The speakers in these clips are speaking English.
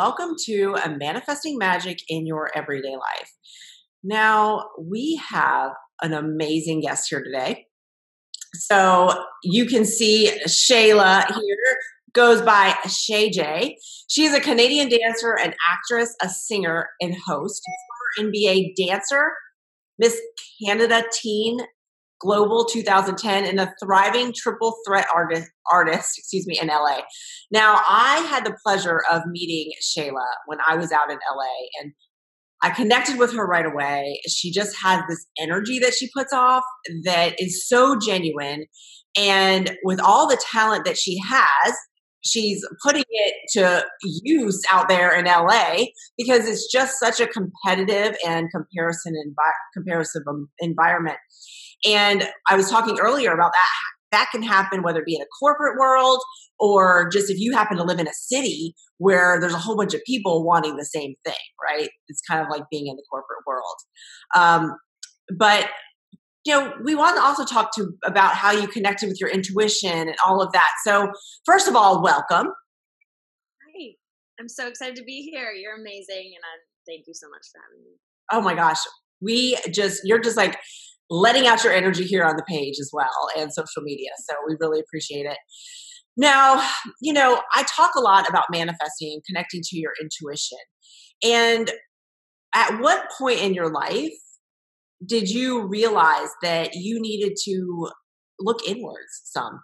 Welcome to a manifesting magic in your everyday life. Now, we have an amazing guest here today. So, you can see Shayla here goes by Shay J. She's a Canadian dancer, an actress, a singer, and host. Former NBA dancer, Miss Canada Teen Global 2010 and a thriving triple threat artist, artist, excuse me, in LA. Now, I had the pleasure of meeting Shayla when I was out in LA and I connected with her right away. She just has this energy that she puts off that is so genuine. And with all the talent that she has, she's putting it to use out there in LA because it's just such a competitive and comparison envi- comparison um, environment. And I was talking earlier about that. That can happen whether it be in a corporate world or just if you happen to live in a city where there's a whole bunch of people wanting the same thing, right? It's kind of like being in the corporate world. Um, but you know, we want to also talk to about how you connected with your intuition and all of that. So, first of all, welcome. Hi, I'm so excited to be here. You're amazing, and I'm, thank you so much for having me. Oh my gosh, we just you're just like letting out your energy here on the page as well and social media. So we really appreciate it. Now, you know, I talk a lot about manifesting and connecting to your intuition. And at what point in your life did you realize that you needed to look inwards some?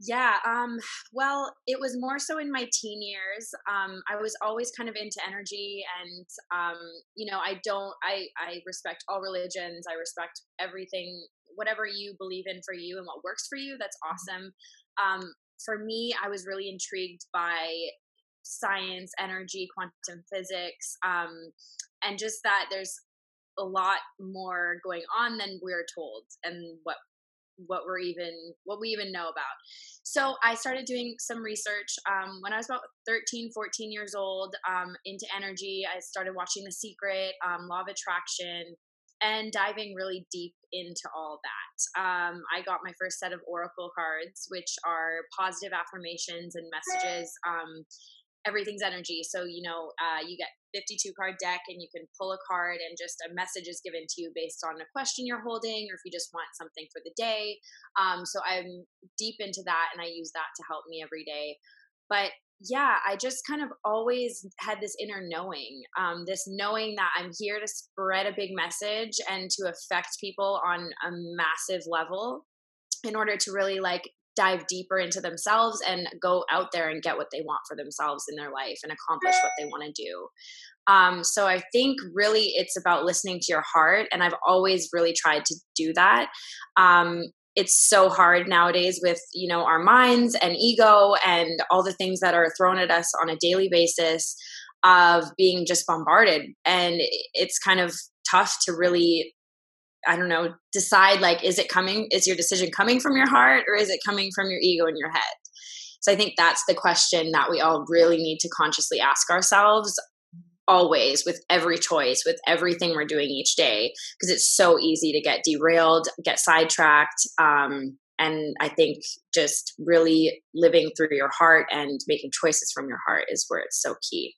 Yeah, um, well, it was more so in my teen years. Um, I was always kind of into energy, and um, you know, I don't, I, I respect all religions. I respect everything, whatever you believe in for you and what works for you. That's mm-hmm. awesome. Um, for me, I was really intrigued by science, energy, quantum physics, um, and just that there's a lot more going on than we're told and what what we're even what we even know about. So i started doing some research um, when i was about 13 14 years old um, into energy. I started watching the secret um, law of attraction and diving really deep into all that. Um, i got my first set of oracle cards which are positive affirmations and messages um, everything's energy. So, you know, uh, you get 52 card deck and you can pull a card and just a message is given to you based on a question you're holding or if you just want something for the day. Um, so I'm deep into that and I use that to help me every day. But yeah, I just kind of always had this inner knowing, um, this knowing that I'm here to spread a big message and to affect people on a massive level in order to really like dive deeper into themselves and go out there and get what they want for themselves in their life and accomplish what they want to do. Um, so I think really it's about listening to your heart, and I've always really tried to do that. Um, it's so hard nowadays with you know our minds and ego and all the things that are thrown at us on a daily basis of being just bombarded and it's kind of tough to really I don't know, decide like, is it coming, is your decision coming from your heart or is it coming from your ego in your head? So I think that's the question that we all really need to consciously ask ourselves always with every choice, with everything we're doing each day, because it's so easy to get derailed, get sidetracked. Um, and I think just really living through your heart and making choices from your heart is where it's so key.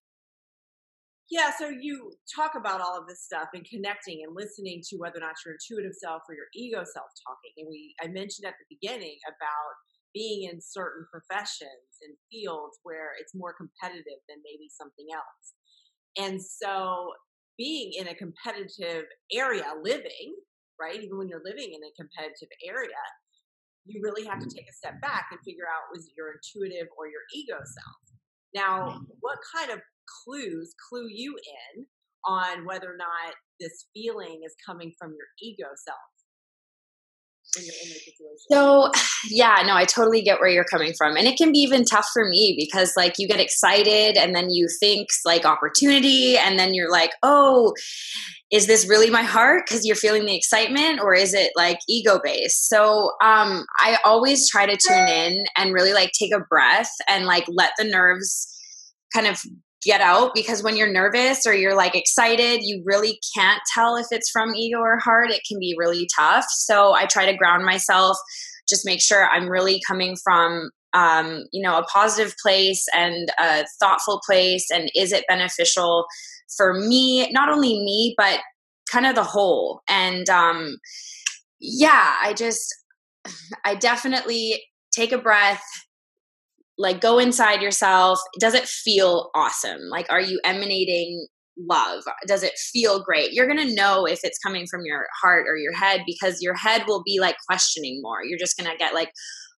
Yeah, so you talk about all of this stuff and connecting and listening to whether or not your intuitive self or your ego self talking. And we I mentioned at the beginning about being in certain professions and fields where it's more competitive than maybe something else. And so being in a competitive area living, right? Even when you're living in a competitive area, you really have to mm-hmm. take a step back and figure out was it your intuitive or your ego self. Now, mm-hmm. what kind of clues clue you in on whether or not this feeling is coming from your ego self so, yeah, no, I totally get where you're coming from. And it can be even tough for me because, like, you get excited and then you think, like, opportunity, and then you're like, oh, is this really my heart because you're feeling the excitement, or is it like ego based? So, um, I always try to tune in and really, like, take a breath and, like, let the nerves kind of get out because when you're nervous or you're like excited, you really can't tell if it's from ego or heart. It can be really tough. So I try to ground myself, just make sure I'm really coming from um, you know, a positive place and a thoughtful place? And is it beneficial for me, not only me, but kind of the whole? And um, yeah, I just, I definitely take a breath, like go inside yourself. Does it feel awesome? Like, are you emanating love? Does it feel great? You're going to know if it's coming from your heart or your head because your head will be like questioning more. You're just going to get like,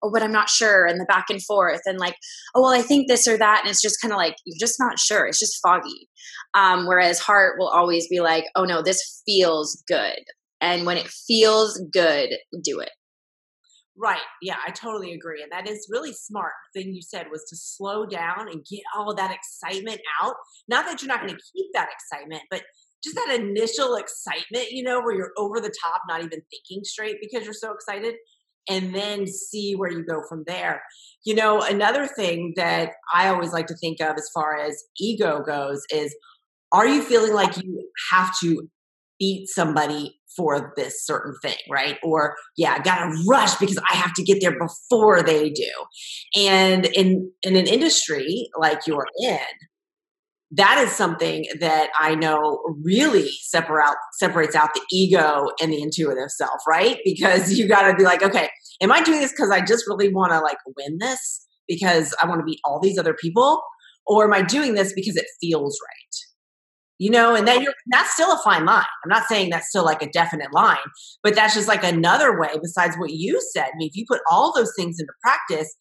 oh, but I'm not sure, and the back and forth, and like, oh, well, I think this or that. And it's just kind of like, you're just not sure. It's just foggy. Um, whereas heart will always be like, oh, no, this feels good. And when it feels good, do it. Right. Yeah, I totally agree. And that is really smart thing you said was to slow down and get all that excitement out. Not that you're not going to keep that excitement, but just that initial excitement, you know, where you're over the top, not even thinking straight because you're so excited, and then see where you go from there. You know, another thing that I always like to think of as far as ego goes is are you feeling like you have to beat somebody for this certain thing, right? Or yeah, I gotta rush because I have to get there before they do. And in in an industry like you're in, that is something that I know really separate separates out the ego and the intuitive self, right? Because you got to be like, okay, am I doing this because I just really want to like win this because I want to beat all these other people, or am I doing this because it feels right? You know and then you're that's still a fine line. I'm not saying that's still like a definite line but that's just like another way besides what you said. I mean, if you put all those things into practice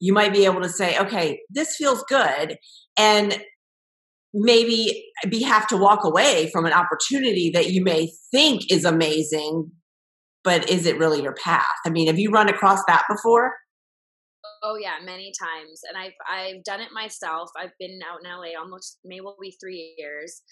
you might be able to say okay this feels good and maybe be have to walk away from an opportunity that you may think is amazing but is it really your path? I mean have you run across that before Oh yeah, many times, and I've I've done it myself. I've been out in LA almost maybe will be three years.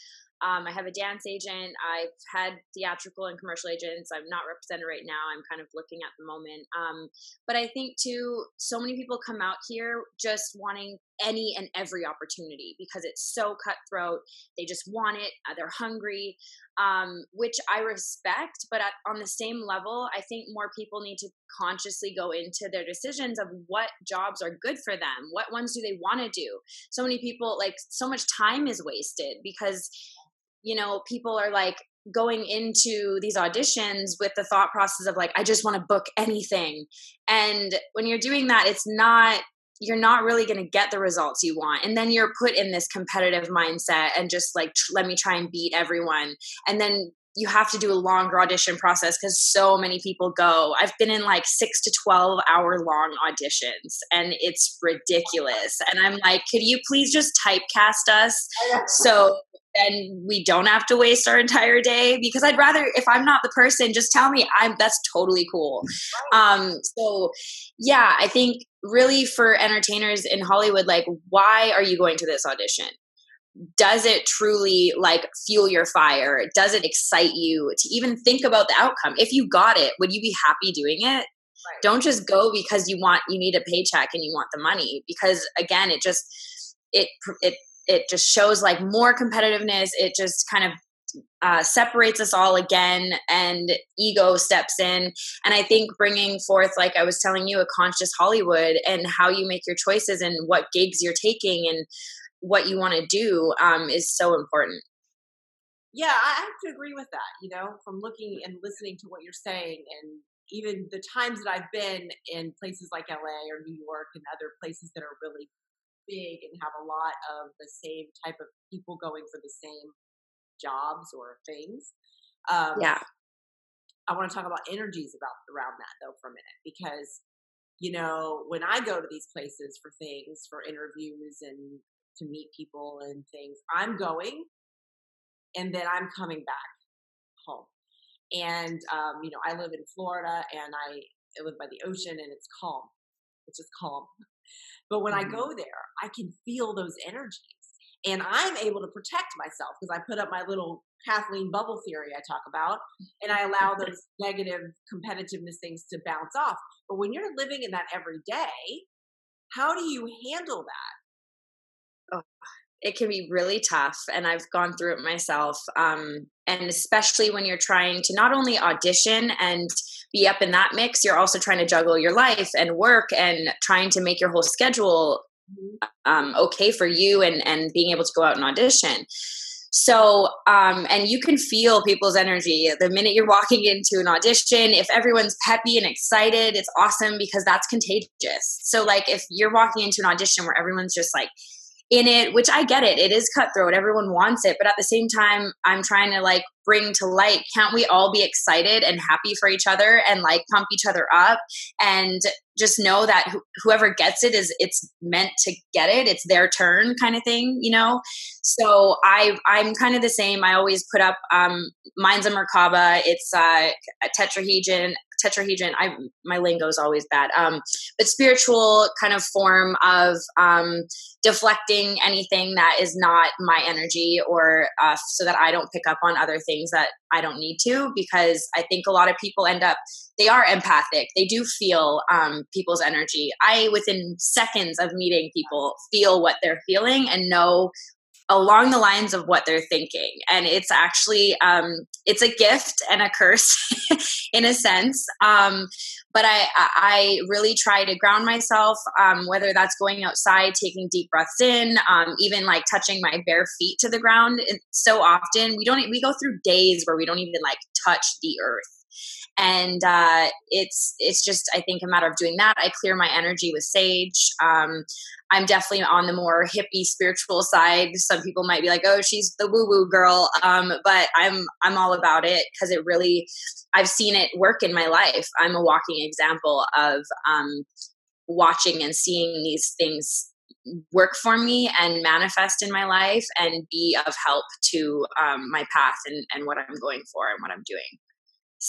Um, I have a dance agent. I've had theatrical and commercial agents. I'm not represented right now. I'm kind of looking at the moment. Um, but I think too, so many people come out here just wanting any and every opportunity because it's so cutthroat. They just want it. Uh, they're hungry, um, which I respect. But at, on the same level, I think more people need to consciously go into their decisions of what jobs are good for them. What ones do they want to do? So many people, like, so much time is wasted because you know, people are like going into these auditions with the thought process of like, I just want to book anything. And when you're doing that, it's not you're not really going to get the results you want and then you're put in this competitive mindset and just like tr- let me try and beat everyone and then you have to do a longer audition process because so many people go. I've been in like six to 12 hour long auditions and it's ridiculous. And I'm like, could you please just typecast us so then we don't have to waste our entire day because I'd rather if I'm not the person just tell me I'm that's totally cool. Um so yeah, I think really for entertainers in Hollywood like why are you going to this audition? Does it truly like fuel your fire? Does it excite you to even think about the outcome? If you got it, would you be happy doing it? Right. Don't just go because you want you need a paycheck and you want the money because again it just it it it just shows like more competitiveness. It just kind of uh, separates us all again and ego steps in. And i think bringing forth like i was telling you a conscious hollywood and how you make your choices and what gigs you're taking and what you want to do um, is so important. Yeah i have to agree with that you know from looking and listening to what you're saying and even the times that i've been in places like la or new york and other places that are really big and have a lot of the same type of people going for the same jobs or things. Um, yeah. I want to talk about energies about around that though for a minute because you know when I go to these places for things for interviews and to meet people and things I'm going and then I'm coming back home and um, you know I live in Florida and I, I live by the ocean and it's calm it's just calm but when mm-hmm. I go there, I can feel those energies. And I'm able to protect myself because I put up my little Cathlene bubble theory I talk about, and I allow those negative competitiveness things to bounce off. But when you're living in that every day, how do you handle that? Oh, it can be really tough and i've gone through it myself um, and especially when you're trying to not only audition and be up in that mix you're also trying to juggle your life and work and trying to make your whole schedule mm-hmm. um, okay for you and and being able to go out and audition so, um, and you can feel people's energy the minute you're walking into an audition. If everyone's peppy and excited, it's awesome because that's contagious. So, like, if you're walking into an audition where everyone's just like in it, which I get it, it is cutthroat, everyone wants it. But at the same time, I'm trying to like bring to light can't we all be excited and happy for each other and like pump each other up and just know that wh- whoever gets it is it's meant to get it it's their turn kind of thing you know so i i'm kind of the same i always put up um mine's a merkaba it's uh, a tetrahedron tetrahedron i my lingo is always bad um but spiritual kind of form of um deflecting anything that is not my energy or uh, so that i don't pick up on other things that i don't need to because i think a lot of people end up they are empathic. They do feel um, people's energy. I within seconds of meeting people feel what they're feeling and know along the lines of what they're thinking. And it's actually um, it's a gift and a curse in a sense. Um, but I, I really try to ground myself um, whether that's going outside taking deep breaths in um, even like touching my bare feet to the ground. So often we don't we go through days where we don't even like touch the earth and uh, it's it's just I think a matter of doing that. I clear my energy with sage. Um, I'm definitely on the more hippie spiritual side. Some people might be like, "Oh, she's the woo woo girl," um, but I'm I'm all about it because it really I've seen it work in my life. I'm a walking example of um, watching and seeing these things work for me and manifest in my life and be of help to um, my path and, and what I'm going for and what I'm doing.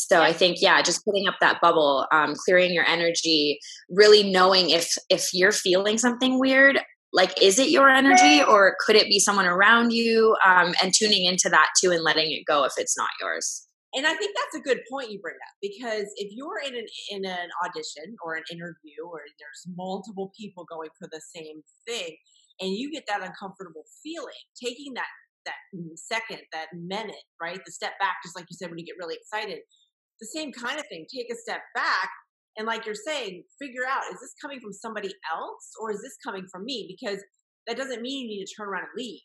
So I think, yeah, just putting up that bubble, um, clearing your energy, really knowing if if you're feeling something weird, like is it your energy or could it be someone around you? Um, and tuning into that too and letting it go if it's not yours. And I think that's a good point you bring up because if you're in an in an audition or an interview or there's multiple people going for the same thing, and you get that uncomfortable feeling, taking that that second, that minute, right? The step back, just like you said, when you get really excited. The same kind of thing. Take a step back and, like you're saying, figure out is this coming from somebody else or is this coming from me? Because that doesn't mean you need to turn around and leave,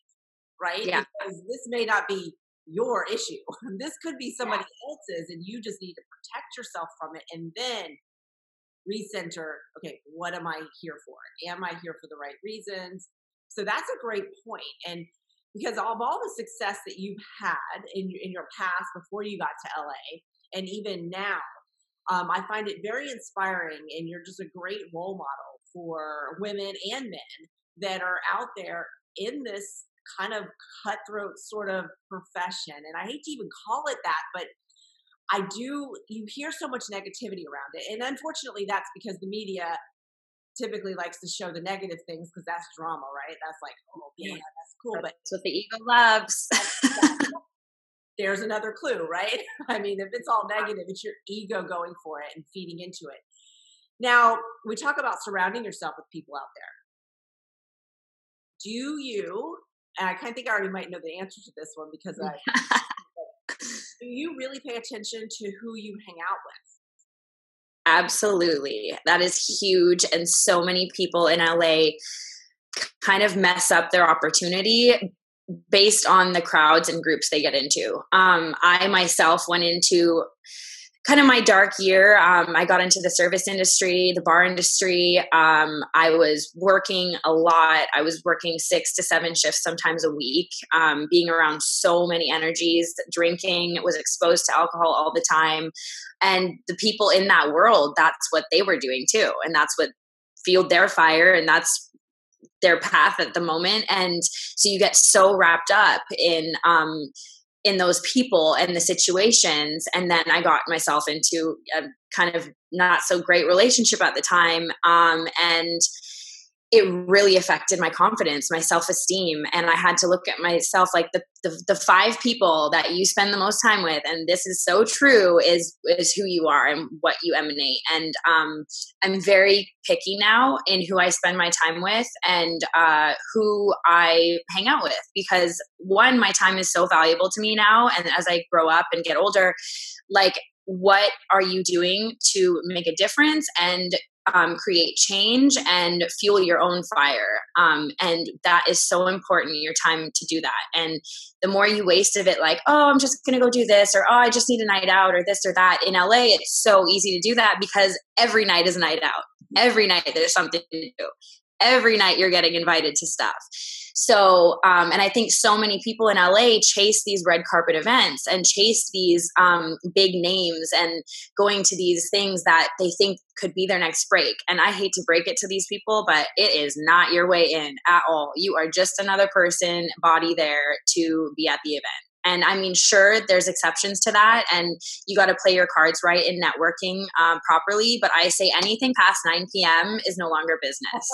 right? Yeah. Because this may not be your issue. this could be somebody yeah. else's, and you just need to protect yourself from it and then recenter okay what am i here for am i here for the right reasons so that's a great point. point and because of all the success that you've had in in your past before you got to LA and even now, um, I find it very inspiring, and you're just a great role model for women and men that are out there in this kind of cutthroat sort of profession. And I hate to even call it that, but I do, you hear so much negativity around it. And unfortunately, that's because the media typically likes to show the negative things because that's drama, right? That's like, oh yeah, that's cool. But that's what the ego loves. there's another clue, right? I mean, if it's all negative, it's your ego going for it and feeding into it. Now, we talk about surrounding yourself with people out there. Do you, and I kind of think I already might know the answer to this one because I, do you really pay attention to who you hang out with? Absolutely. That is huge. And so many people in LA kind of mess up their opportunity based on the crowds and groups they get into. Um, I myself went into kind of my dark year. Um, I got into the service industry, the bar industry. Um, I was working a lot. I was working six to seven shifts sometimes a week, um, being around so many energies, drinking, was exposed to alcohol all the time. And the people in that world, that's what they were doing too. And that's what fueled their fire. And that's their path at the moment. And so you get so wrapped up in, um, in those people and the situations and then i got myself into a kind of not so great relationship at the time um, and it really affected my confidence, my self esteem. And I had to look at myself like the, the, the, five people that you spend the most time with, and this is so true, is, is who you are and what you emanate. And um, I'm very picky now in who I spend my time with and uh, who I hang out with because one, my time is so valuable to me now. And as I grow up and get older, like what are you doing to make a difference and um, create change and fuel your own fire. Um, and that is so important your time to do that. And the more you waste of it, like, oh, I'm just going to go do this, or oh, I just need a night out, or this or that. In LA, it's so easy to do that because every night is a night out. Every night there's something to do. Every night you're getting invited to stuff. So, um, and I think so many people in LA chase these red carpet events and chase these um, big names and going to these things that they think could be their next break. And I hate to break it to these people, but it is not your way in at all. You are just another person, body there to be at the event. And I mean, sure, there's exceptions to that, and you got to play your cards right in networking um, properly. But I say anything past 9 p.m. is no longer business.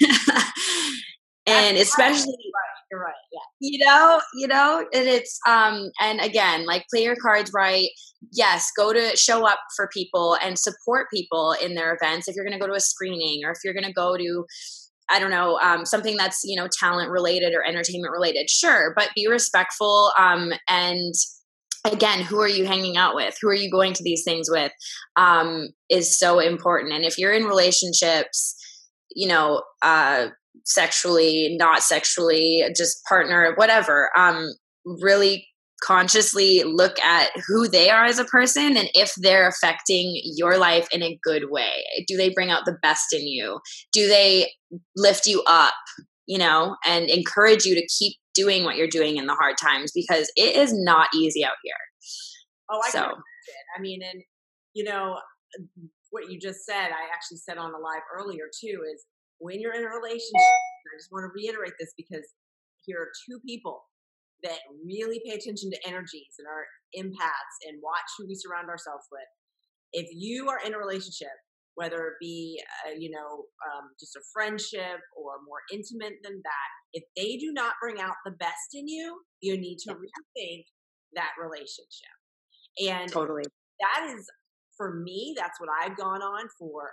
and especially right. you're right yeah you know you know and it's um and again like play your cards right yes go to show up for people and support people in their events if you're going to go to a screening or if you're going to go to I don't know, um, something that's, you know, talent related or entertainment related, sure, but be respectful. Um, and again, who are you hanging out with? Who are you going to these things with? Um, is so important. And if you're in relationships, you know, uh, sexually, not sexually, just partner, whatever. Um, really consciously look at who they are as a person and if they're affecting your life in a good way. Do they bring out the best in you? Do they lift you up, you know, and encourage you to keep doing what you're doing in the hard times because it is not easy out here. Oh, I so. can I mean, and you know, what you just said, I actually said on the live earlier too, is when you're in a relationship, I just want to reiterate this because here are two people that really pay attention to energies and our empaths and watch who we surround ourselves with. If you are in a relationship, whether it be, uh, you know, um, just a friendship or more intimate than that, if they do not bring out the best in you, you need to rethink that relationship. And totally, that is for me. That's what I've gone on for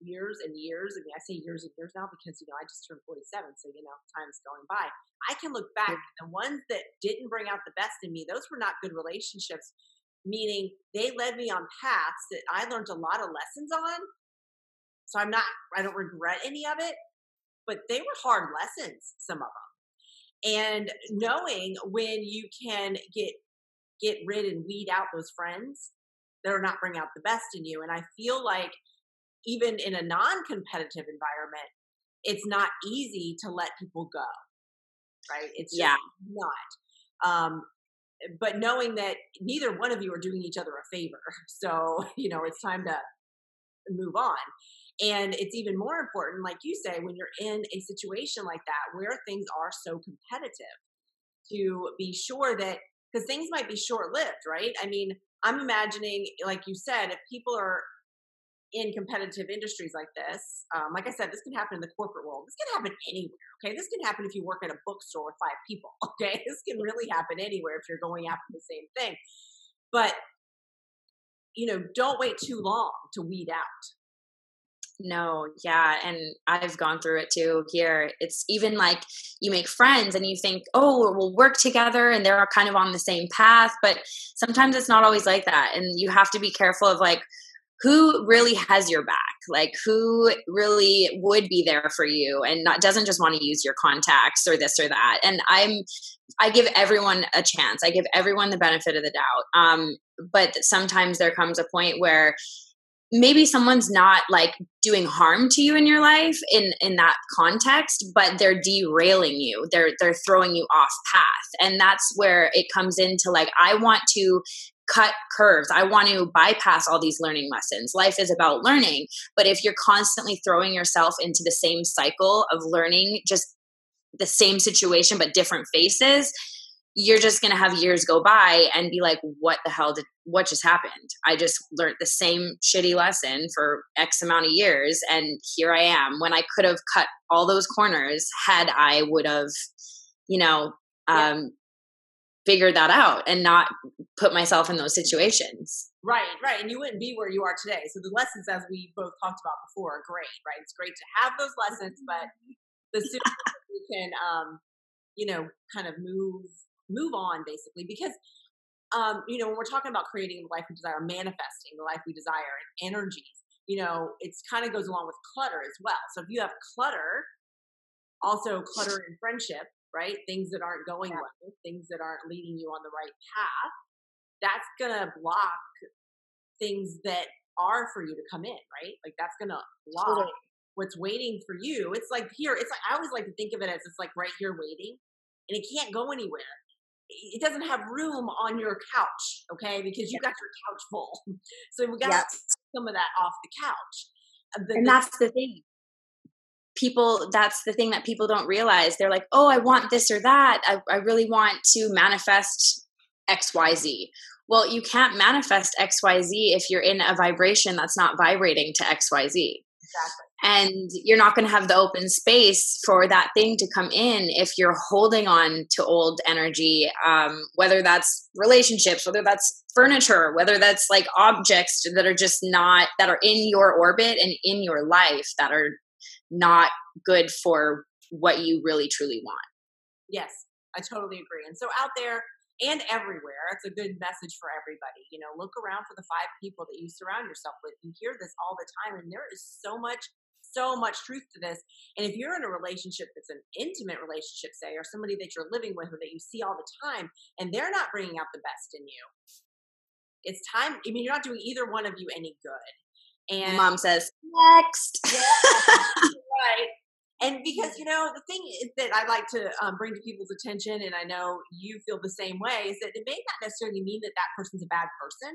years and years. I mean, I say years and years now because, you know, I just turned 47. So, you know, time's going by. I can look back. The ones that didn't bring out the best in me, those were not good relationships, meaning they led me on paths that I learned a lot of lessons on. So I'm not, I don't regret any of it, but they were hard lessons, some of them. And knowing when you can get get rid and weed out those friends that are not bringing out the best in you. And I feel like even in a non-competitive environment, it's not easy to let people go. Right? It's yeah. not. Um, but knowing that neither one of you are doing each other a favor. So, you know, it's time to move on. And it's even more important, like you say, when you're in a situation like that where things are so competitive, to be sure that because things might be short lived, right? I mean, I'm imagining, like you said, if people are in competitive industries like this, um, like I said, this can happen in the corporate world. This can happen anywhere. Okay, this can happen if you work at a bookstore with five people. Okay, this can really happen anywhere if you're going after the same thing. But you know, don't wait too long to weed out. No, yeah, and I've gone through it too here. It's even like you make friends and you think, oh, we'll work together and they're kind of on the same path, but sometimes it's not always like that. And you have to be careful of like, who really has your back? Like who really would be there for you and not doesn't just want to use your contacts or this or that. And i'm i give everyone a chance. I give everyone the benefit of the doubt. Um but sometimes there comes a point where maybe someone's not like doing harm to you in your life in in that context but they're derailing you. They're they're throwing you off path. And that's where it comes into like i want to cut curves. I want to bypass all these learning lessons. Life is about learning. But if you're constantly throwing yourself into the same cycle of learning, just the same situation but different faces, you're just going to have years go by and be like what the hell did what just happened i just learned the same shitty lesson for x amount of years and here i am when i could have cut all those corners had i would have you know um yeah. figured that out and not put myself in those situations. Right right and you wouldn't be where you are today. So the lessons as we both talked about before are great right? It's great to have those lessons but the sooner you can um you know kind of move move on basically because um, you know when we're talking about creating the life we desire manifesting the life we desire and energies you know it's kind of goes along with clutter as well. So if you have clutter also clutter in friendship right? Things that aren't going yeah. well things that aren't leading you on the right path that's gonna block things that are for you to come in right like that's gonna block totally. what's waiting for you it's like here it's like i always like to think of it as it's like right here waiting and it can't go anywhere it doesn't have room on your couch, okay? Because you got your couch full. So we got yes. some of that off the couch. Uh, the, and that's the thing. People, that's the thing that people don't realize. They're like, oh, I want this or that. I, I really want to manifest XYZ. Well, you can't manifest XYZ if you're in a vibration that's not vibrating to XYZ. Exactly and you're not going to have the open space for that thing to come in if you're holding on to old energy um, whether that's relationships whether that's furniture whether that's like objects that are just not that are in your orbit and in your life that are not good for what you really truly want yes i totally agree and so out there and everywhere. It's a good message for everybody. You know, look around for the five people that you surround yourself with. You hear this all the time, and there is so much so much truth to this. And if you're in a relationship that's an intimate relationship, say, or somebody that you're living with or that you see all the time, and they're not bringing out the best in you, it's time. I mean, you're not doing either one of you any good. And mom says, next. Yeah, right. And because, you know, the thing is that I like to um, bring to people's attention, and I know you feel the same way, is that it may not necessarily mean that that person's a bad person,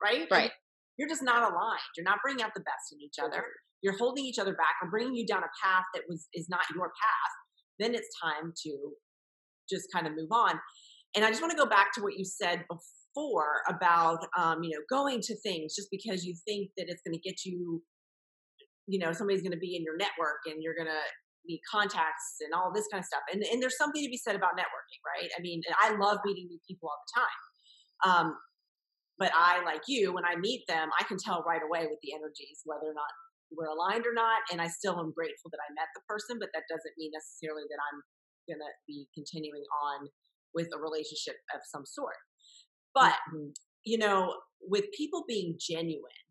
right? Right. you're just not aligned. You're not bringing out the best in each other you're holding each other back or bringing you down a path that was is not your path then it's time to just kind of move on and i just want to go back to what you said before about um, you know going to things just because you think that it's going to get you you know somebody's going to be in your network and you're going to need contacts and all this kind of stuff and, and there's something to be said about networking right i mean i love meeting new people all the time um, but I, like you, when I meet them, I can tell right away with the energies whether or not we're aligned or not. And I still am grateful that I met the person, but that doesn't mean necessarily that I'm going to be continuing on with a relationship of some sort. But, mm-hmm. you know, with people being genuine,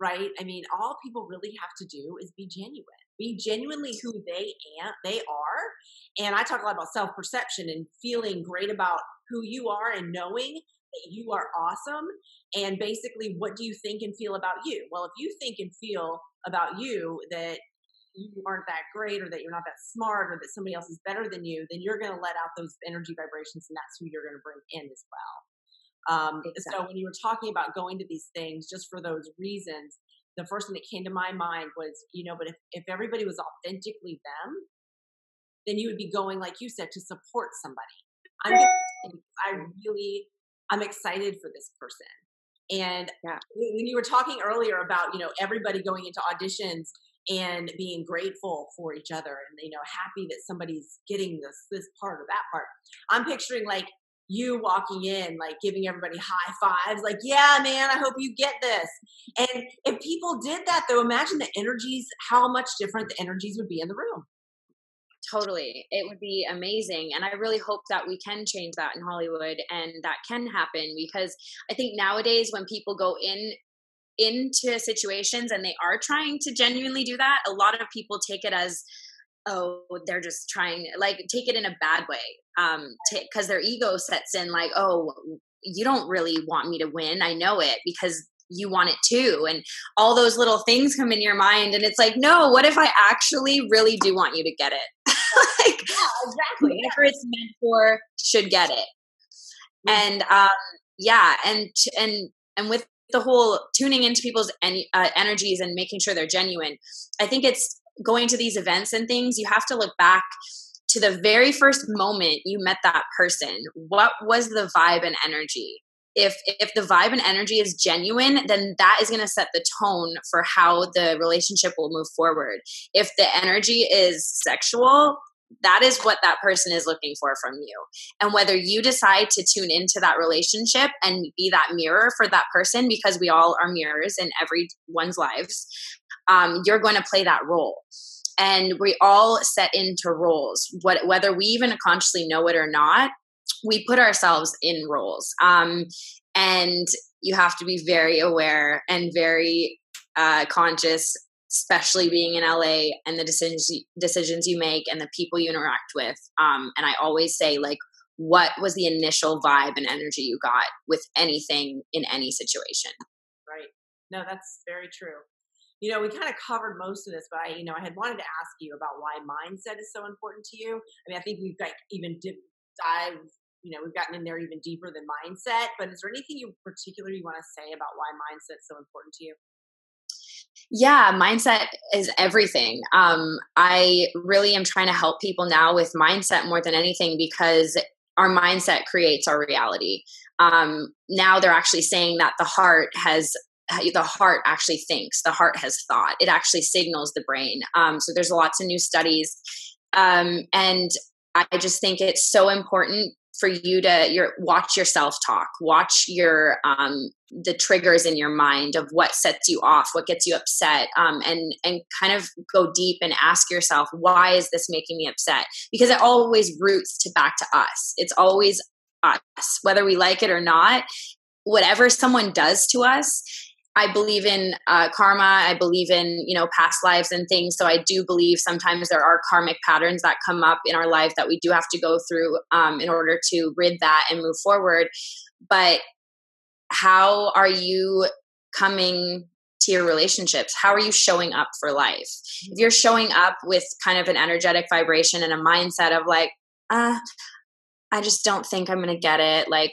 right? I mean, all people really have to do is be genuine. Be genuinely who they am, they are. And I talk a lot about self-perception and feeling great about who you are and knowing that you are awesome and basically what do you think and feel about you well if you think and feel about you that you aren't that great or that you're not that smart or that somebody else is better than you then you're going to let out those energy vibrations and that's who you're going to bring in as well um, exactly. so when you were talking about going to these things just for those reasons the first thing that came to my mind was you know but if, if everybody was authentically them then you would be going like you said to support somebody I'm I really I'm excited for this person. And yeah. when you were talking earlier about, you know, everybody going into auditions and being grateful for each other and, you know, happy that somebody's getting this, this part or that part, I'm picturing like you walking in, like giving everybody high fives, like, yeah, man, I hope you get this. And if people did that, though, imagine the energies, how much different the energies would be in the room totally it would be amazing and i really hope that we can change that in hollywood and that can happen because i think nowadays when people go in into situations and they are trying to genuinely do that a lot of people take it as oh they're just trying like take it in a bad way um because their ego sets in like oh you don't really want me to win i know it because you want it too and all those little things come in your mind and it's like no what if i actually really do want you to get it? Like yeah, exactly whatever it's meant for should get it. And um yeah and and and with the whole tuning into people's en- uh, energies and making sure they're genuine i think it's going to these events and things you have to look back to the very first moment you met that person, what was the vibe and energy? If if the vibe and energy is genuine, then that is going to set the tone for how the relationship will move forward. If the energy is sexual, that is what that person is looking for from you. And whether you decide to tune into that relationship and be that mirror for that person, because we all are mirrors in everyone's lives, um, you're going to play that role. And we all set into roles what, whether we even consciously know it or not we put ourselves in roles. Um, and you have to be very aware and very uh, conscious especially being in la and the decisions decisions you make and the people you interact with. Um, and i always say like what was the initial vibe and energy you got with anything in any situation? Right. No that's very true you know, we kind of covered most of this, but I, you know, I had wanted to ask you about why mindset is so important to you. I mean, I think we've like even dip, dive, you know, we've gotten in there even deeper than mindset. But is there anything you particularly want to say about why mindset is so important to you? Yeah, mindset is everything. Um, I really am trying to help people now with mindset more than anything because our mindset creates our reality. Um, now they're actually saying that the heart has the heart actually thinks the heart has thought it actually signals the brain. Um, so there's lots of new studies. Um, and i just think it's so important for you to your watch yourself talk watch your um, the triggers in your mind of what sets you off what gets you upset um, and and kind of go deep and ask yourself why is this making me upset? Because it always roots to back to us. It's always us whether we like it or not. Whatever someone does to us I believe in uh, karma. I believe in you know past lives and things. So I do believe sometimes there are karmic patterns that come up in our life that we do have to go through um, in order to rid that and move forward. But how are you coming to your relationships? How are you showing up for life? If you're showing up with kind of an energetic vibration and a mindset of like, uh, I just don't think I'm going to get it. Like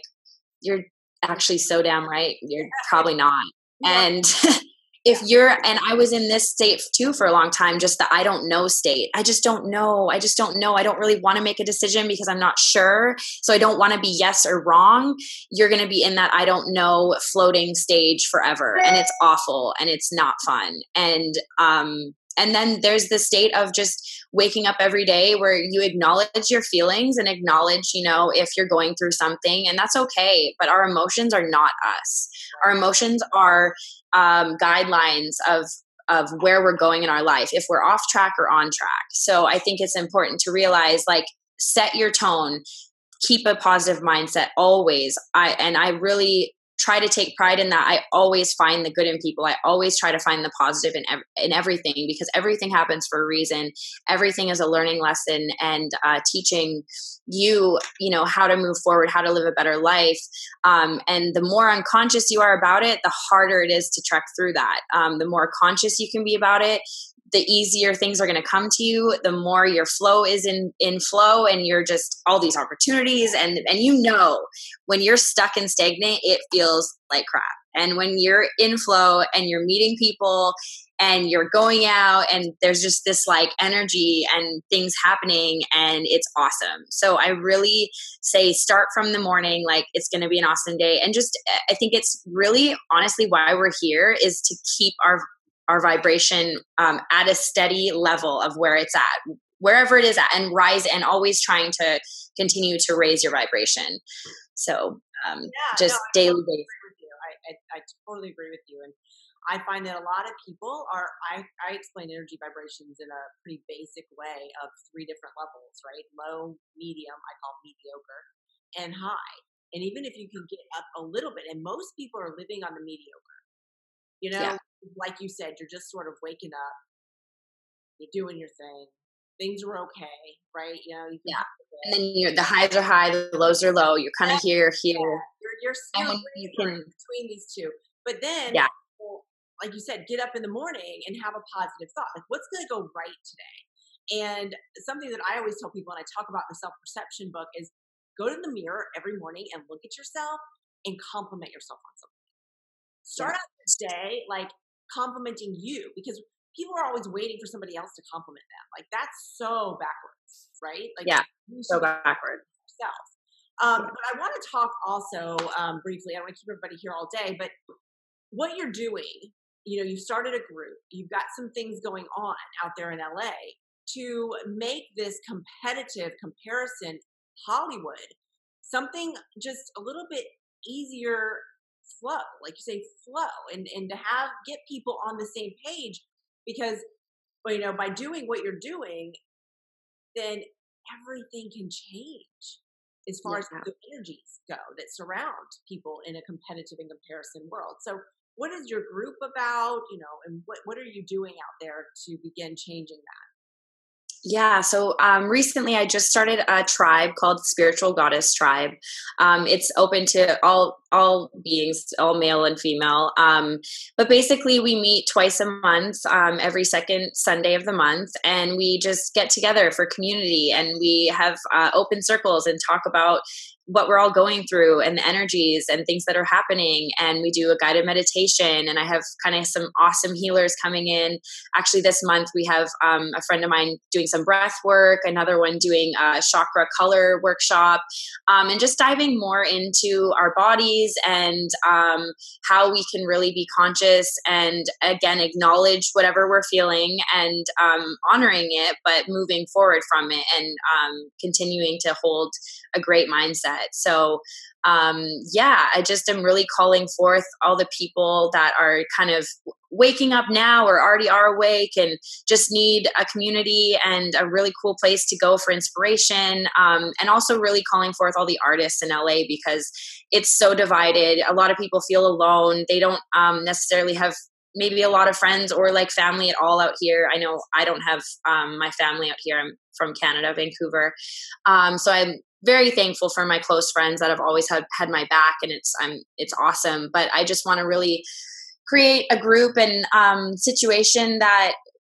you're actually so damn right. You're probably not and if you're and i was in this state too for a long time just the i don't know state. I just don't know. I just don't know. I don't really want to make a decision because i'm not sure. So i don't want to be yes or wrong. You're going to be in that i don't know floating stage forever and it's awful and it's not fun. And um and then there's the state of just waking up every day where you acknowledge your feelings and acknowledge you know if you're going through something and that's okay but our emotions are not us our emotions are um, guidelines of of where we're going in our life if we're off track or on track. So i think it's important to realize like set your tone keep a positive mindset always. I and i really try to take pride in that. I always find the good in people. I always try to find the positive in, ev- in everything because everything happens for a reason. Everything is a learning lesson and uh, teaching you, you know, how to move forward, how to live a better life. Um, and the more unconscious you are about it, the harder it is to trek through that. Um, the more conscious you can be about it, the easier things are going to come to you the more your flow is in in flow and you're just all these opportunities and and you know when you're stuck and stagnant it feels like crap. And when you're in flow and you're meeting people and you're going out and there's just this like energy and things happening and it's awesome. So i really say start from the morning like it's going to be an awesome day. And just i think it's really honestly why we're here is to keep our our vibration um, at a steady level of where it's at wherever it is at and rise and always trying to continue to raise your vibration. So um, yeah, just no, daily basis. I, I, I, totally agree with you and i find that a lot of people are I, I explain energy vibrations in a pretty basic way of three different levels right? Low medium i call mediocre and high. And even if you can get up a little bit and most people are living on the mediocre you know yeah like you said, you're just sort of waking up, you're doing your thing, things are okay, right? You know, you yeah. And then you're, the highs are high, the lows are low. You're kind of here, here. Yeah. You're, you're you can between these two. But then, yeah. Well, like you said, get up in the morning and have a positive thought. Like, what's going to go right today? And something that I always tell people when I talk about the self perception book is go to the mirror every morning and look at yourself and compliment yourself on something. Start out the day like complimenting you because people are always waiting for somebody else to compliment them. Like that's so backwards, right? Like yeah, so backwards. Ourselves. Um. But I want to talk also um, briefly. I don't want to keep everybody here all day, but what you're doing, you know, you've started a group, you've got some things going on out there in LA to make this competitive comparison Hollywood something just a little bit easier flow like you say flow and and to have get people on the same page because you know by doing what you're doing then everything can change as far yeah. as the energies go that surround people in a competitive and comparison world so what is your group about you know and what, what are you doing out there to begin changing that yeah, so um, recently I just started a tribe called Spiritual Goddess Tribe. Um, it's open to all all beings, all male and female. Um, but basically, we meet twice a month, um, every second Sunday of the month, and we just get together for community and we have uh, open circles and talk about what we're all going through and the energies and things that are happening and we do a guided meditation and i have kind of some awesome healers coming in actually this month we have um, a friend of mine doing some breath work another one doing a chakra color workshop um, and just diving more into our bodies and um, how we can really be conscious and again acknowledge whatever we're feeling and um, honoring it but moving forward from it and um, continuing to hold a great mindset. So, um, yeah, I just am really calling forth all the people that are kind of waking up now or already are awake and just need a community and a really cool place to go for inspiration. Um, and also, really calling forth all the artists in LA because it's so divided. A lot of people feel alone. They don't um, necessarily have maybe a lot of friends or like family at all out here. I know I don't have um, my family out here. I'm from Canada, Vancouver. Um, so I'm very thankful for my close friends that have always had had my back, and it's I'm it's awesome. But I just want to really create a group and um, situation that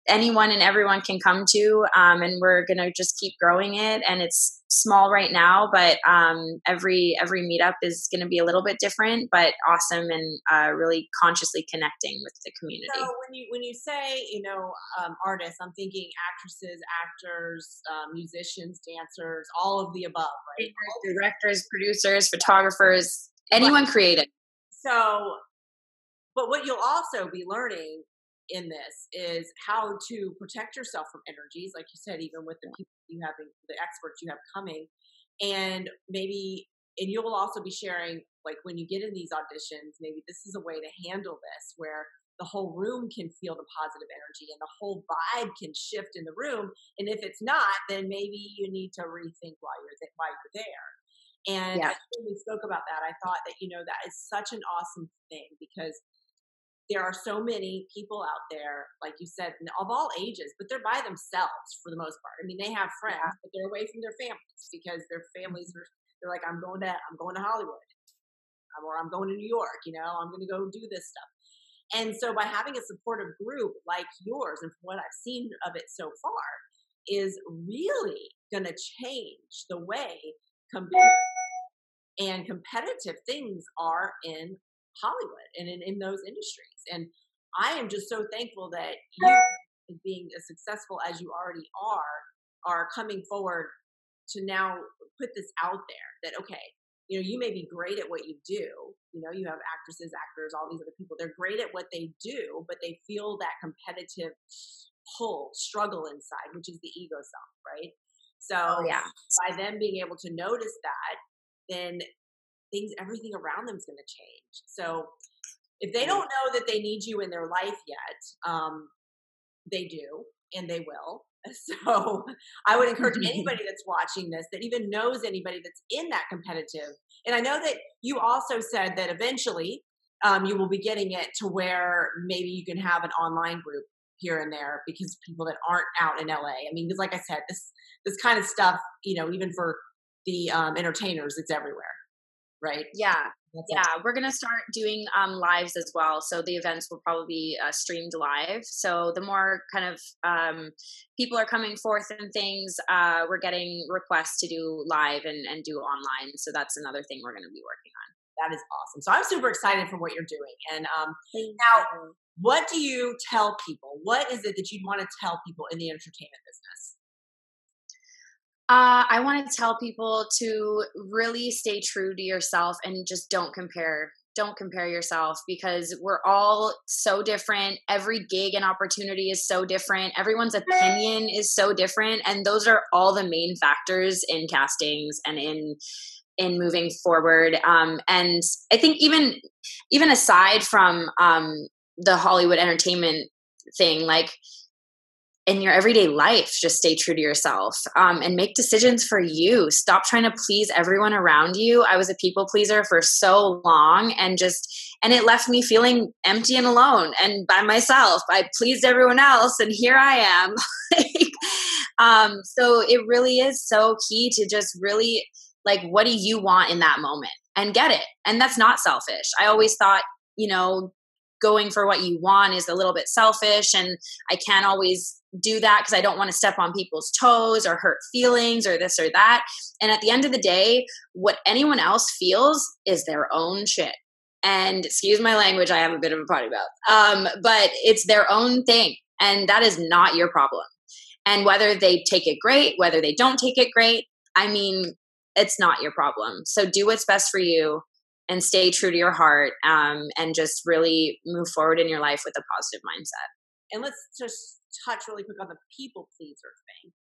anyone and everyone can come to um, and we're gonna just keep growing it and it's small right now but um, every every meetup is gonna be a little bit different but awesome and uh, really consciously connecting with the community. So when you when you say you know um, artists i'm thinking actresses actors um, musicians dancers all of the above right? Directors producers photographers anyone right. creative. So but what you'll also be learning in this is how to protect yourself from energies, like you said, even with the people you have, the experts you have coming, and maybe, and you'll also be sharing, like when you get in these auditions, maybe this is a way to handle this where the whole room can feel the positive energy and the whole vibe can shift in the room. And if it's not, then maybe you need to rethink while you're th- while you're there. And yeah. when we spoke about that, I thought that you know that is such an awesome thing because there are so many people out there, like you said, of all ages, but they're by themselves for the most part. I mean, they have friends, yeah. but they're away from their families because their families are. They're like, I'm going to, I'm going to Hollywood, um, or I'm going to New York. You know, I'm going to go do this stuff. And so, by having a supportive group like yours, and from what I've seen of it so far, is really going to change the way and competitive things are in Hollywood and in, in those industries. And I am just so thankful that you, being as successful as you already are, are coming forward to now put this out there that, okay, you know, you may be great at what you do. You know, you have actresses, actors, all these other people. They're great at what they do, but they feel that competitive pull, struggle inside, which is the ego self, right? Oh, so oh, yeah. by them being able to notice that, then things, everything around them is going to change. So if they don't know that they need you in their life yet, um, they do, and they will. So I would encourage anybody that's watching this that even knows anybody that's in that competitive. And I know that you also said that eventually um, you will be getting it to where maybe you can have an online group here and there because people that aren't out in LA. I mean, because like I said, this this kind of stuff, you know, even for the um, entertainers, it's everywhere right? Yeah. That's yeah, awesome. we're gonna start doing um, lives as well. So the events will probably be uh, streamed live. So the more kind of um, people are coming forth and things, uh, we're getting requests to do live and, and do online. So that's another thing we're going to be working on. That is awesome. So I'm super excited for what you're doing. And um, now, what do you tell people? What is it that you'd want to tell people in the entertainment business? Uh, I want to tell people to really stay true to yourself and just don't compare. Don't compare yourself because we're all so different. Every gig and opportunity is so different. Everyone's opinion is so different. And those are all the main factors in castings and in in moving forward. Um, and I think even even aside from um, the Hollywood entertainment thing, like in your everyday life, just stay true to yourself um, and make decisions for you. Stop trying to please everyone around you. I was a people pleaser for so long and just, and it left me feeling empty and alone and by myself. I pleased everyone else and here I am. um, so it really is so key to just really like, what do you want in that moment and get it? And that's not selfish. I always thought, you know, going for what you want is a little bit selfish and I can't always do that because I don't want to step on people's toes or hurt feelings or this or that. And at the end of the day, what anyone else feels is their own shit. And excuse my language, I have a bit of a potty mouth. Um, but it's their own thing. And that is not your problem. And whether they take it great, whether they don't take it great, I mean, it's not your problem. So do what's best for you and stay true to your heart um, and just really move forward in your life with a positive mindset. And let's just touch really quick on the people pleaser thing.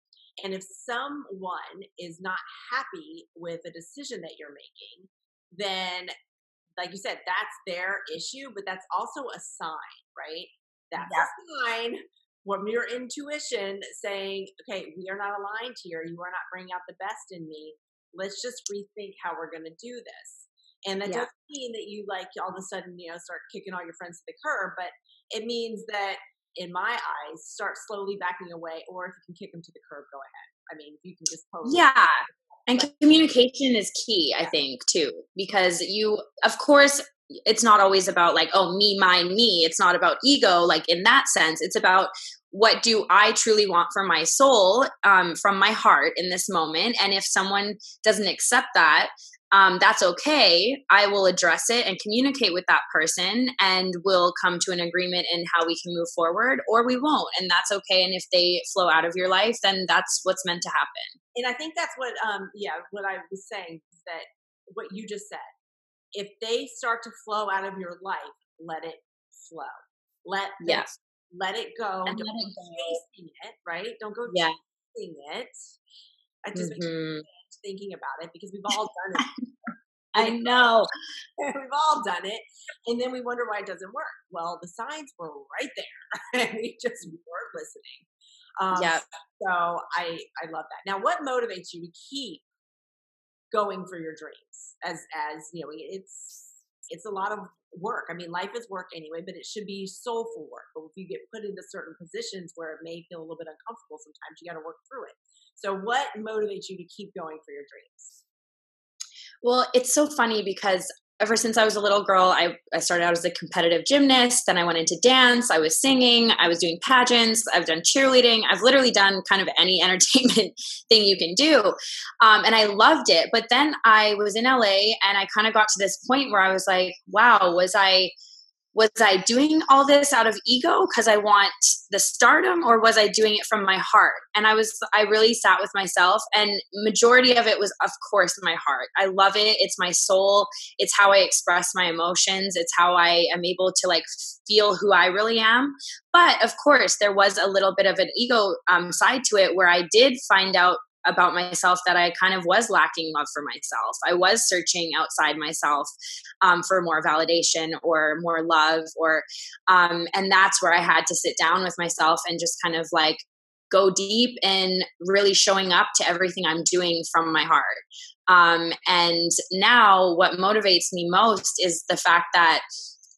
And if someone is not happy with a decision that you're making, then, like you said, that's their issue, but that's also a sign, right? That's yeah. a sign from your intuition saying, okay, we are not aligned here. You are not bringing out the best in me. Let's just rethink how we're going to do this. And that yeah. doesn't mean that you like all of a sudden, you know, start kicking all your friends to the curb, but it means that in my eyes, start slowly backing away, or if you can kick them to the curb, go ahead. I mean, you can just post. Yeah. And communication is key, I think, too, because you, of course, it's not always about like, oh, me, mine, me. It's not about ego, like in that sense. It's about what do I truly want for my soul, um, from my heart in this moment. And if someone doesn't accept that, um, that's okay. I will address it and communicate with that person, and we'll come to an agreement in how we can move forward, or we won't, and that's okay. And if they flow out of your life, then that's what's meant to happen. And I think that's what, um, yeah, what I was saying is that what you just said. If they start to flow out of your life, let it flow. Let yes. let it go. And Don't let it go. chasing it, right? Don't go yeah. chasing it. I just mm-hmm thinking about it because we've all done it. I know. we've all done it. And then we wonder why it doesn't work. Well, the signs were right there and we just weren't listening. Um, yeah. So I, I love that. Now, what motivates you to keep going for your dreams? As, as you know, it's, it's a lot of work. I mean, life is work anyway, but it should be soulful work. But if you get put into certain positions where it may feel a little bit uncomfortable, sometimes you got to work through it. So, what motivates you to keep going for your dreams? Well, it's so funny because ever since I was a little girl, I, I started out as a competitive gymnast. Then I went into dance. I was singing. I was doing pageants. I've done cheerleading. I've literally done kind of any entertainment thing you can do. Um, and I loved it. But then I was in LA and I kind of got to this point where I was like, wow, was I was I doing all this out of ego because I want the stardom or was I doing it from my heart? And I was I really sat with myself and majority of it was of course my heart. I love it. It's my soul. It's how I express my emotions. It's how I am able to like feel who I really am. But of course, there was a little bit of an ego um, side to it where I did find out about myself that I kind of was lacking love for myself. I was searching outside myself um, for more validation or more love, or um, and that's where I had to sit down with myself and just kind of like go deep in really showing up to everything I'm doing from my heart. Um, and now, what motivates me most is the fact that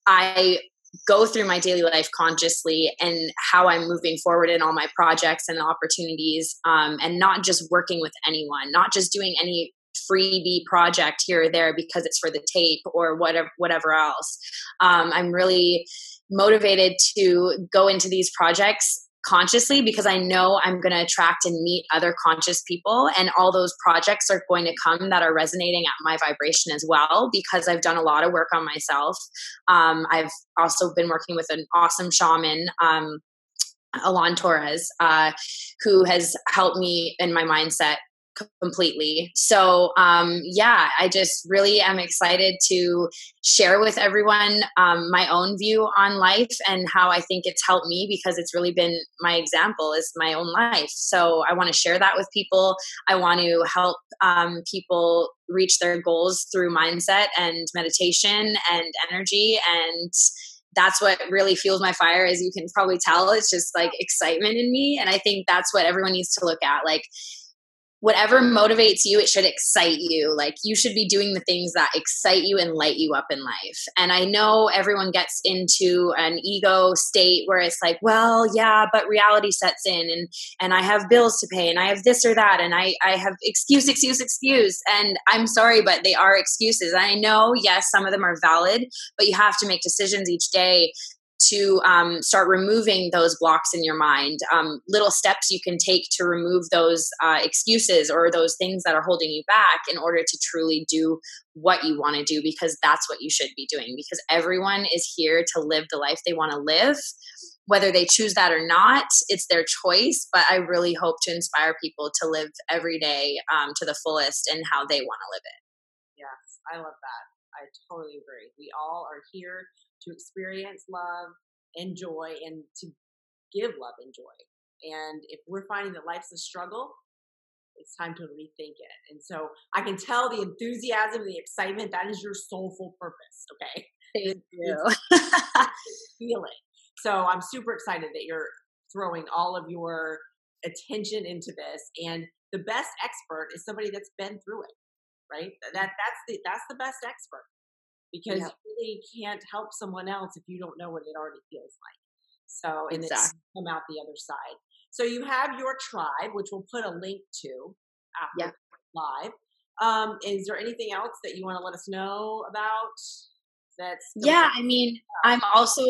I go through my daily life consciously and how I'm moving forward in all my projects and opportunities, um, and not just working with anyone, not just doing any freebie project here or there because it's for the tape or whatever whatever else. Um, I'm really motivated to go into these projects consciously because I know I'm going to attract and meet other conscious people. And all those projects are going to come that are resonating at my vibration as well because I've done a lot of work on myself. Um, I've also been working with an awesome shaman. Um, Alon Torres, uh, who has helped me in my mindset completely. So, um, yeah, I just really am excited to share with everyone um, my own view on life and how I think it's helped me because it's really been my example is my own life. So, I want to share that with people. I want to help um, people reach their goals through mindset and meditation and energy and that's what really fuels my fire as you can probably tell it's just like excitement in me and i think that's what everyone needs to look at like whatever motivates you, it should excite you. Like you should be doing the things that excite you and light you up in life. And I know everyone gets into an ego state where it's like, well, yeah, but reality sets in and and I have bills to pay and I have this or that and I I have excuse excuse excuse and I'm sorry but they are excuses. I know yes, some of them are valid, but you have to make decisions each day to um, start removing those blocks in your mind, um, little steps you can take to remove those uh, excuses or those things that are holding you back in order to truly do what you want to do because that's what you should be doing. Because everyone is here to live the life they want to live. Whether they choose that or not, it's their choice. But I really hope to inspire people to live every day um, to the fullest and how they want to live it. Yes, I love that. I totally agree. We all are here to experience love and joy and to give love and joy. And if we're finding that life's a struggle, it's time to rethink it. And so I can tell the enthusiasm and the excitement, that is your soulful purpose. Okay. Thank you. feeling. So I'm super excited that you're throwing all of your attention into this. And the best expert is somebody that's been through it, right? That that's the that's the best expert because yep. you really can't help someone else if you don't know what it already feels like. So, and exactly. then come out the other side. So you have your tribe, which we'll put a link to after yep. live. Um, is there anything else that you want to let us know about? That's yeah, I mean, I'm also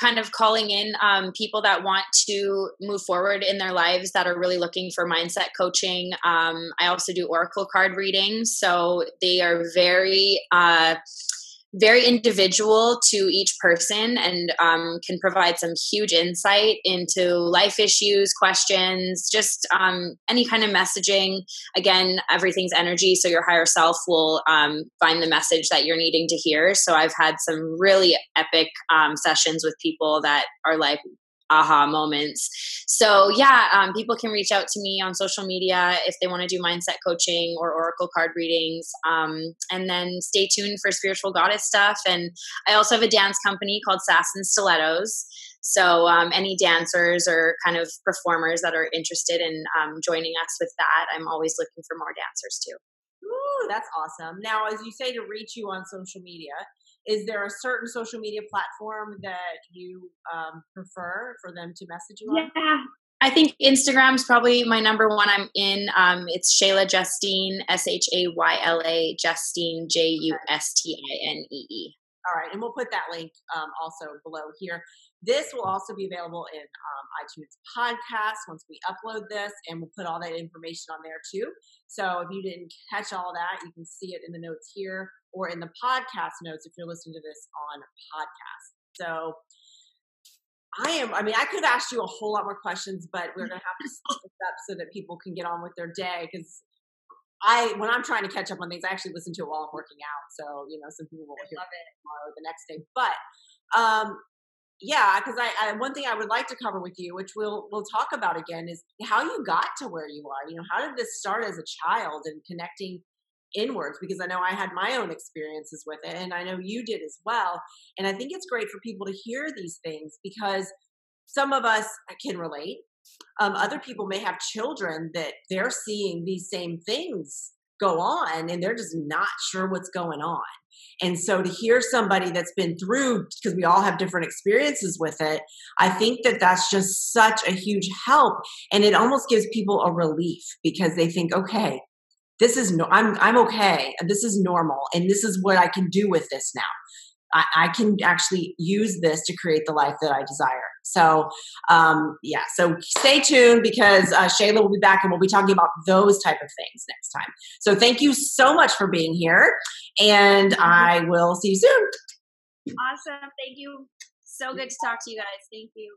kind of calling in um, people that want to move forward in their lives that are really looking for mindset coaching. Um, I also do oracle card readings, so they are very. Uh, very individual to each person and um, can provide some huge insight into life issues, questions, just um, any kind of messaging. Again, everything's energy, so your higher self will um, find the message that you're needing to hear. So I've had some really epic um, sessions with people that are like, aha moments. So yeah, um, people can reach out to me on social media if they want to do mindset coaching or oracle card readings. Um, and then stay tuned for spiritual goddess stuff. And I also have a dance company called Sass and Stilettos. So um, any dancers or kind of performers that are interested in um, joining us with that, I'm always looking for more dancers too. Ooh, that's awesome. Now, as you say to reach you on social media, is there a certain social media platform that you um, prefer for them to message you on? Yeah. I think Instagram's probably my number one. I'm in. Um, it's Shayla Justinee, S H A Y L A Justinee, J U S T I N E E. All right, and we'll put that link um, also below here. This will also be available in um, iTunes podcast once we upload this, and we'll put all that information on there too. So if you didn't catch all that, you can see it in the notes here or in the podcast notes if you're listening to this on podcast. So I am, I mean, I could have asked you a whole lot more questions, but we're going to have to split this up so that people can get on with their day because I, when I'm trying to catch up on things, I actually listen to it while I'm working out. So, you know, some people will hear it tomorrow or the next day. But um, yeah, because I, I, one thing I would like to cover with you, which we'll we'll talk about again, is how you got to where you are. You know, how did this start as a child and connecting inwards? Because I know I had my own experiences with it, and I know you did as well. And I think it's great for people to hear these things because some of us can relate. Um, other people may have children that they're seeing these same things go on, and they're just not sure what's going on. And so to hear somebody that's been through, because we all have different experiences with it, I think that that's just such a huge help. And it almost gives people a relief because they think, okay, this is no, I'm I'm okay, this is normal, and this is what I can do with this now. I, I can actually use this to create the life that I desire. So, um, yeah, so stay tuned because uh, Shayla will be back and we'll be talking about those type of things next time. So, thank you so much for being here, and I will see you soon. Awesome. Thank you. So good to talk to you guys. Thank you.